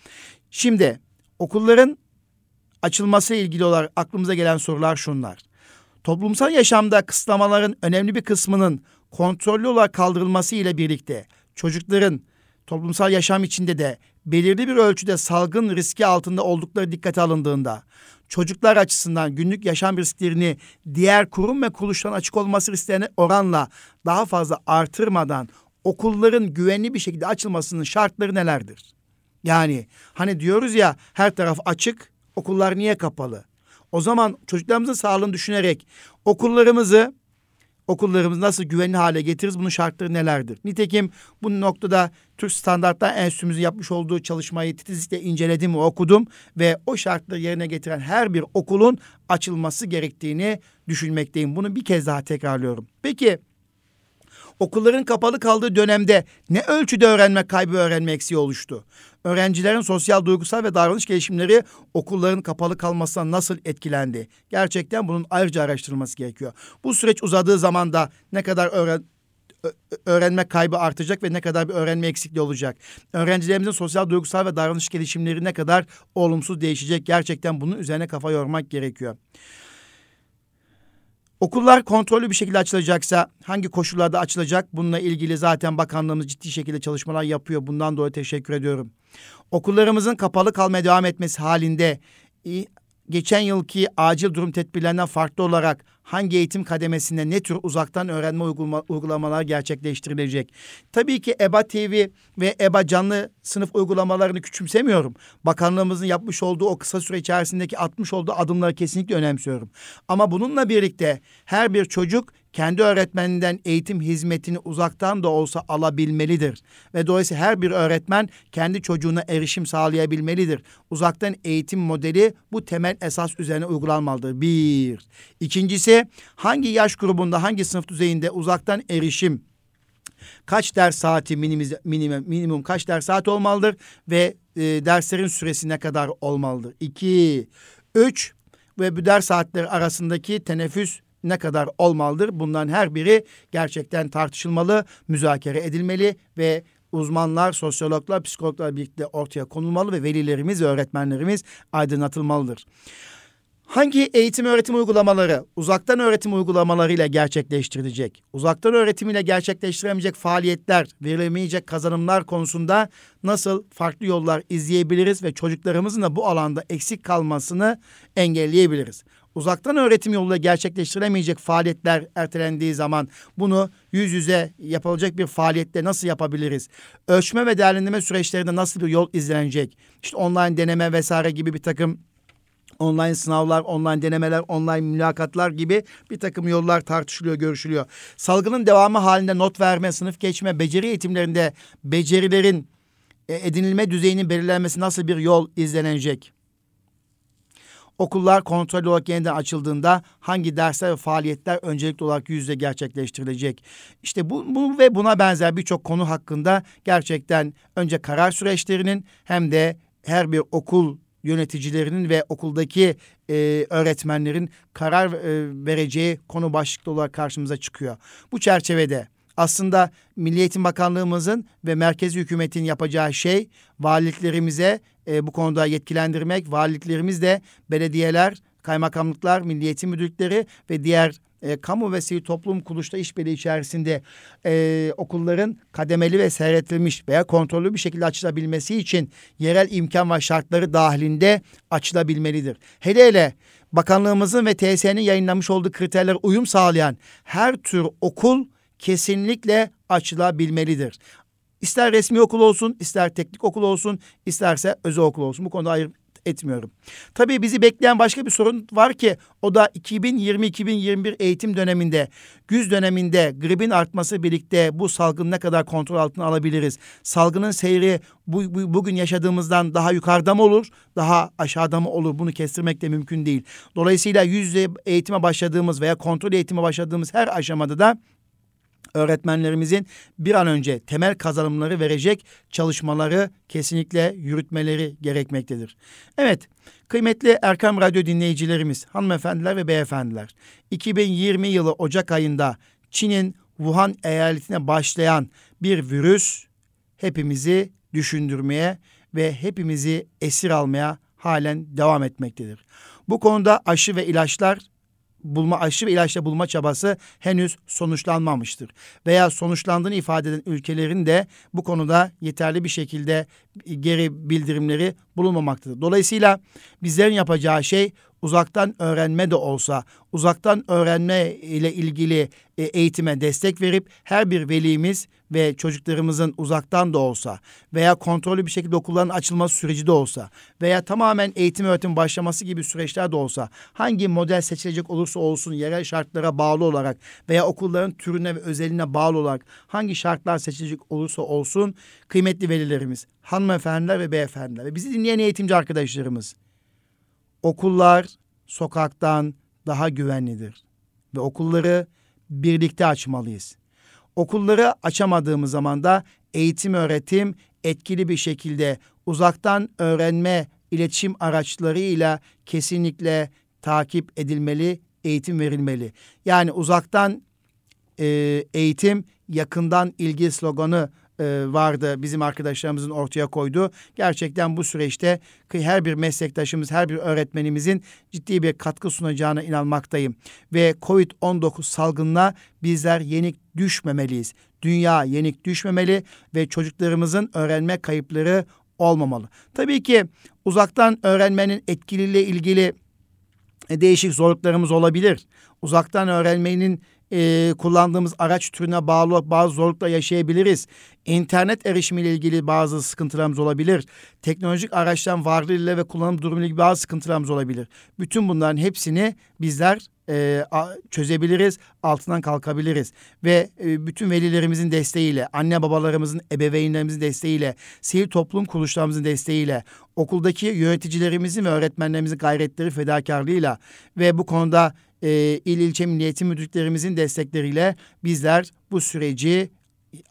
şimdi okulların açılması ile ilgili olarak aklımıza gelen sorular şunlar. Toplumsal yaşamda kısıtlamaların önemli bir kısmının kontrollü olarak kaldırılması ile birlikte çocukların toplumsal yaşam içinde de belirli bir ölçüde salgın riski altında oldukları dikkate alındığında çocuklar açısından günlük yaşam risklerini diğer kurum ve kuruluşların açık olması risklerine oranla daha fazla artırmadan okulların güvenli bir şekilde açılmasının şartları nelerdir? Yani hani diyoruz ya her taraf açık, okullar niye kapalı? O zaman çocuklarımızın sağlığını düşünerek okullarımızı okullarımızı nasıl güvenli hale getiririz? Bunun şartları nelerdir? Nitekim bu noktada Türk Standartlar Enstitümüzün yapmış olduğu çalışmayı titizlikle inceledim ve okudum ve o şartları yerine getiren her bir okulun açılması gerektiğini düşünmekteyim. Bunu bir kez daha tekrarlıyorum. Peki okulların kapalı kaldığı dönemde ne ölçüde öğrenme kaybı öğrenme eksiği oluştu? Öğrencilerin sosyal, duygusal ve davranış gelişimleri okulların kapalı kalmasına nasıl etkilendi? Gerçekten bunun ayrıca araştırılması gerekiyor. Bu süreç uzadığı zaman da ne kadar öğren öğrenme kaybı artacak ve ne kadar bir öğrenme eksikliği olacak. Öğrencilerimizin sosyal, duygusal ve davranış gelişimleri ne kadar olumsuz değişecek. Gerçekten bunun üzerine kafa yormak gerekiyor. Okullar kontrollü bir şekilde açılacaksa hangi koşullarda açılacak? Bununla ilgili zaten bakanlığımız ciddi şekilde çalışmalar yapıyor. Bundan dolayı teşekkür ediyorum. Okullarımızın kapalı kalmaya devam etmesi halinde geçen yılki acil durum tedbirlerinden farklı olarak hangi eğitim kademesinde ne tür uzaktan öğrenme uygulama, uygulamalar gerçekleştirilecek? Tabii ki EBA TV ve EBA canlı sınıf uygulamalarını küçümsemiyorum. Bakanlığımızın yapmış olduğu o kısa süre içerisindeki atmış olduğu adımları kesinlikle önemsiyorum. Ama bununla birlikte her bir çocuk kendi öğretmeninden eğitim hizmetini uzaktan da olsa alabilmelidir. Ve dolayısıyla her bir öğretmen kendi çocuğuna erişim sağlayabilmelidir. Uzaktan eğitim modeli bu temel esas üzerine uygulanmalıdır. Bir. İkincisi hangi yaş grubunda hangi sınıf düzeyinde uzaktan erişim kaç ders saati minimiz, minimum, minimum kaç ders saat olmalıdır ve e, derslerin süresi ne kadar olmalıdır? İki, üç ve bu ders saatleri arasındaki teneffüs ne kadar olmalıdır? Bunların her biri gerçekten tartışılmalı, müzakere edilmeli ve uzmanlar, sosyologlar, psikologlar birlikte ortaya konulmalı ve velilerimiz ve öğretmenlerimiz aydınlatılmalıdır. Hangi eğitim öğretim uygulamaları uzaktan öğretim uygulamalarıyla gerçekleştirilecek? Uzaktan öğretimiyle gerçekleştiremeyecek faaliyetler, verilemeyecek kazanımlar konusunda nasıl farklı yollar izleyebiliriz ve çocuklarımızın da bu alanda eksik kalmasını engelleyebiliriz? Uzaktan öğretim yoluyla gerçekleştiremeyecek faaliyetler ertelendiği zaman bunu yüz yüze yapılacak bir faaliyette nasıl yapabiliriz? Ölçme ve değerlendirme süreçlerinde nasıl bir yol izlenecek? İşte online deneme vesaire gibi bir takım online sınavlar, online denemeler, online mülakatlar gibi bir takım yollar tartışılıyor, görüşülüyor. Salgının devamı halinde not verme, sınıf geçme, beceri eğitimlerinde becerilerin e, edinilme düzeyinin belirlenmesi nasıl bir yol izlenecek? Okullar kontrol olarak yeniden açıldığında hangi dersler ve faaliyetler öncelikli olarak yüz yüze gerçekleştirilecek? İşte bu, bu ve buna benzer birçok konu hakkında gerçekten önce karar süreçlerinin hem de her bir okul yöneticilerinin ve okuldaki e, öğretmenlerin karar e, vereceği konu başlıklı olarak karşımıza çıkıyor. Bu çerçevede aslında Milli Eğitim Bakanlığımızın ve merkezi hükümetin yapacağı şey valiliklerimize e, bu konuda yetkilendirmek, valiliklerimiz de belediyeler, kaymakamlıklar, milli eğitim müdürlükleri ve diğer e, kamu ve sivil toplum kuruluşları işbirliği içerisinde e, okulların kademeli ve seyretilmiş veya kontrollü bir şekilde açılabilmesi için yerel imkan ve şartları dahilinde açılabilmelidir. Hele hele bakanlığımızın ve TSE'nin yayınlamış olduğu kriterler uyum sağlayan her tür okul kesinlikle açılabilmelidir. İster resmi okul olsun, ister teknik okul olsun, isterse özel okul olsun. Bu konuda ayırt etmiyorum. Tabii bizi bekleyen başka bir sorun var ki o da 2020-2021 eğitim döneminde, güz döneminde gripin artması birlikte bu salgın ne kadar kontrol altına alabiliriz? Salgının seyri bu, bu, bugün yaşadığımızdan daha yukarıda mı olur, daha aşağıda mı olur? Bunu kestirmek de mümkün değil. Dolayısıyla yüz eğitime başladığımız veya kontrol eğitime başladığımız her aşamada da öğretmenlerimizin bir an önce temel kazanımları verecek çalışmaları kesinlikle yürütmeleri gerekmektedir. Evet, kıymetli Erkam Radyo dinleyicilerimiz, hanımefendiler ve beyefendiler, 2020 yılı Ocak ayında Çin'in Wuhan eyaletine başlayan bir virüs hepimizi düşündürmeye ve hepimizi esir almaya halen devam etmektedir. Bu konuda aşı ve ilaçlar bulma aşı ve ilaçla bulma çabası henüz sonuçlanmamıştır. Veya sonuçlandığını ifade eden ülkelerin de bu konuda yeterli bir şekilde geri bildirimleri bulunmamaktadır. Dolayısıyla bizlerin yapacağı şey uzaktan öğrenme de olsa, uzaktan öğrenme ile ilgili e, eğitime destek verip her bir velimiz ve çocuklarımızın uzaktan da olsa veya kontrollü bir şekilde okulların açılması süreci de olsa veya tamamen eğitim öğretim başlaması gibi süreçler de olsa hangi model seçilecek olursa olsun yerel şartlara bağlı olarak veya okulların türüne ve özeline bağlı olarak hangi şartlar seçilecek olursa olsun kıymetli velilerimiz, hanımefendiler ve beyefendiler ve bizi dinleyen eğitimci arkadaşlarımız okullar sokaktan daha güvenlidir ve okulları birlikte açmalıyız. Okulları açamadığımız zaman da eğitim öğretim etkili bir şekilde uzaktan öğrenme iletişim araçlarıyla kesinlikle takip edilmeli, eğitim verilmeli. Yani uzaktan e, eğitim yakından ilgi sloganı e, vardı bizim arkadaşlarımızın ortaya koyduğu. Gerçekten bu süreçte her bir meslektaşımız, her bir öğretmenimizin ciddi bir katkı sunacağına inanmaktayım. Ve Covid-19 salgınına bizler yenik düşmemeliyiz. Dünya yenik düşmemeli ve çocuklarımızın öğrenme kayıpları olmamalı. Tabii ki uzaktan öğrenmenin etkililiğiyle ilgili e, değişik zorluklarımız olabilir. Uzaktan öğrenmenin e, kullandığımız araç türüne bağlı bazı zorluklar yaşayabiliriz. İnternet erişimiyle ilgili bazı sıkıntılarımız olabilir. Teknolojik araçların varlığıyla ve kullanım durumuyla ilgili bazı sıkıntılarımız olabilir. Bütün bunların hepsini bizler e, çözebiliriz, altından kalkabiliriz. Ve e, bütün velilerimizin desteğiyle, anne babalarımızın, ebeveynlerimizin desteğiyle, sivil toplum kuruluşlarımızın desteğiyle, okuldaki yöneticilerimizin ve öğretmenlerimizin gayretleri, fedakarlığıyla ve bu konuda e, il ilçe milliyetin müdürlüklerimizin destekleriyle bizler bu süreci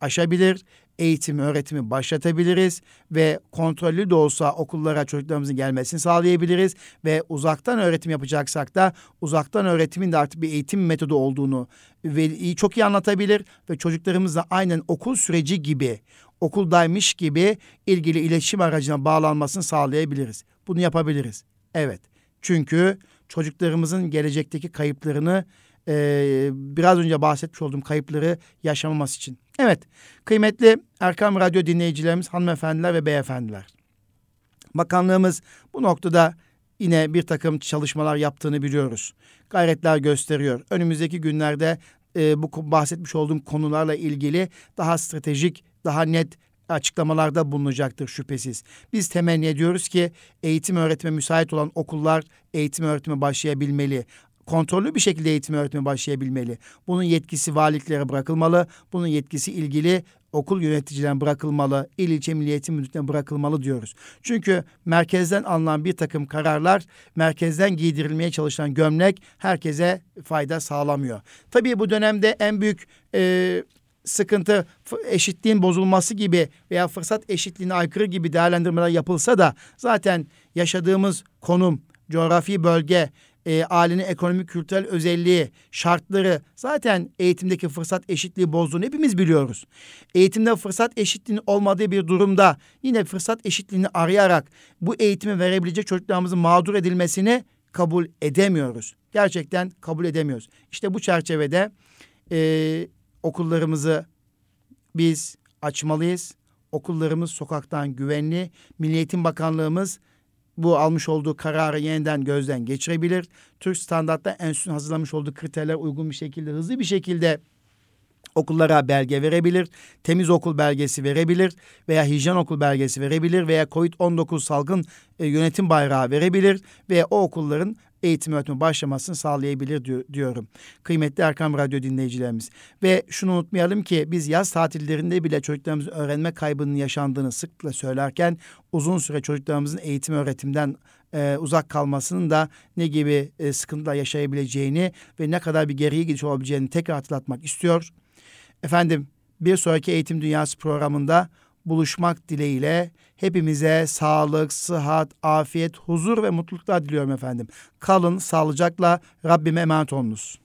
aşabilir, eğitimi, öğretimi başlatabiliriz ve kontrollü de olsa okullara çocuklarımızın gelmesini sağlayabiliriz ve uzaktan öğretim yapacaksak da uzaktan öğretimin de artık bir eğitim metodu olduğunu veli çok iyi anlatabilir ve çocuklarımızla aynen okul süreci gibi, okuldaymış gibi ilgili iletişim aracına bağlanmasını sağlayabiliriz. Bunu yapabiliriz. Evet. Çünkü çocuklarımızın gelecekteki kayıplarını e, biraz önce bahsetmiş olduğum kayıpları yaşamaması için. Evet, kıymetli Erkam Radyo dinleyicilerimiz, hanımefendiler ve beyefendiler. Bakanlığımız bu noktada yine bir takım çalışmalar yaptığını biliyoruz. Gayretler gösteriyor. Önümüzdeki günlerde e, bu bahsetmiş olduğum konularla ilgili daha stratejik, daha net açıklamalarda bulunacaktır şüphesiz. Biz temenni ediyoruz ki eğitim öğretime müsait olan okullar eğitim öğretime başlayabilmeli kontrollü bir şekilde eğitim öğretime başlayabilmeli. Bunun yetkisi valiliklere bırakılmalı. Bunun yetkisi ilgili okul yöneticilerine bırakılmalı, il ilçe milli eğitim müdürlüğüne bırakılmalı diyoruz. Çünkü merkezden alınan bir takım kararlar, merkezden giydirilmeye çalışılan gömlek herkese fayda sağlamıyor. Tabii bu dönemde en büyük e, sıkıntı eşitliğin bozulması gibi veya fırsat eşitliğine aykırı gibi değerlendirmeler yapılsa da zaten yaşadığımız konum, coğrafi bölge, e, ailenin ekonomik kültürel özelliği, şartları zaten eğitimdeki fırsat eşitliği bozduğunu hepimiz biliyoruz. Eğitimde fırsat eşitliğinin olmadığı bir durumda yine fırsat eşitliğini arayarak bu eğitimi verebilecek çocuklarımızın mağdur edilmesini kabul edemiyoruz. Gerçekten kabul edemiyoruz. İşte bu çerçevede e, okullarımızı biz açmalıyız. Okullarımız sokaktan güvenli. Milli Eğitim Bakanlığımız bu almış olduğu kararı yeniden gözden geçirebilir. Türk Standart'ta enstitünün hazırlamış olduğu kriterler uygun bir şekilde hızlı bir şekilde okullara belge verebilir, temiz okul belgesi verebilir veya hijyen okul belgesi verebilir veya COVID-19 salgın e, yönetim bayrağı verebilir ve o okulların eğitim öğretimi başlamasını sağlayabilir diyor, diyorum. Kıymetli Erkam Radyo dinleyicilerimiz. Ve şunu unutmayalım ki biz yaz tatillerinde bile çocuklarımızın öğrenme kaybının yaşandığını sıklıkla söylerken uzun süre çocuklarımızın eğitim öğretimden e, uzak kalmasının da ne gibi e, sıkıntılar yaşayabileceğini ve ne kadar bir geriye gidiş olabileceğini tekrar hatırlatmak istiyor. Efendim bir sonraki Eğitim Dünyası programında buluşmak dileğiyle hepimize sağlık, sıhhat, afiyet, huzur ve mutluluklar diliyorum efendim. Kalın sağlıcakla Rabbime emanet olunuz.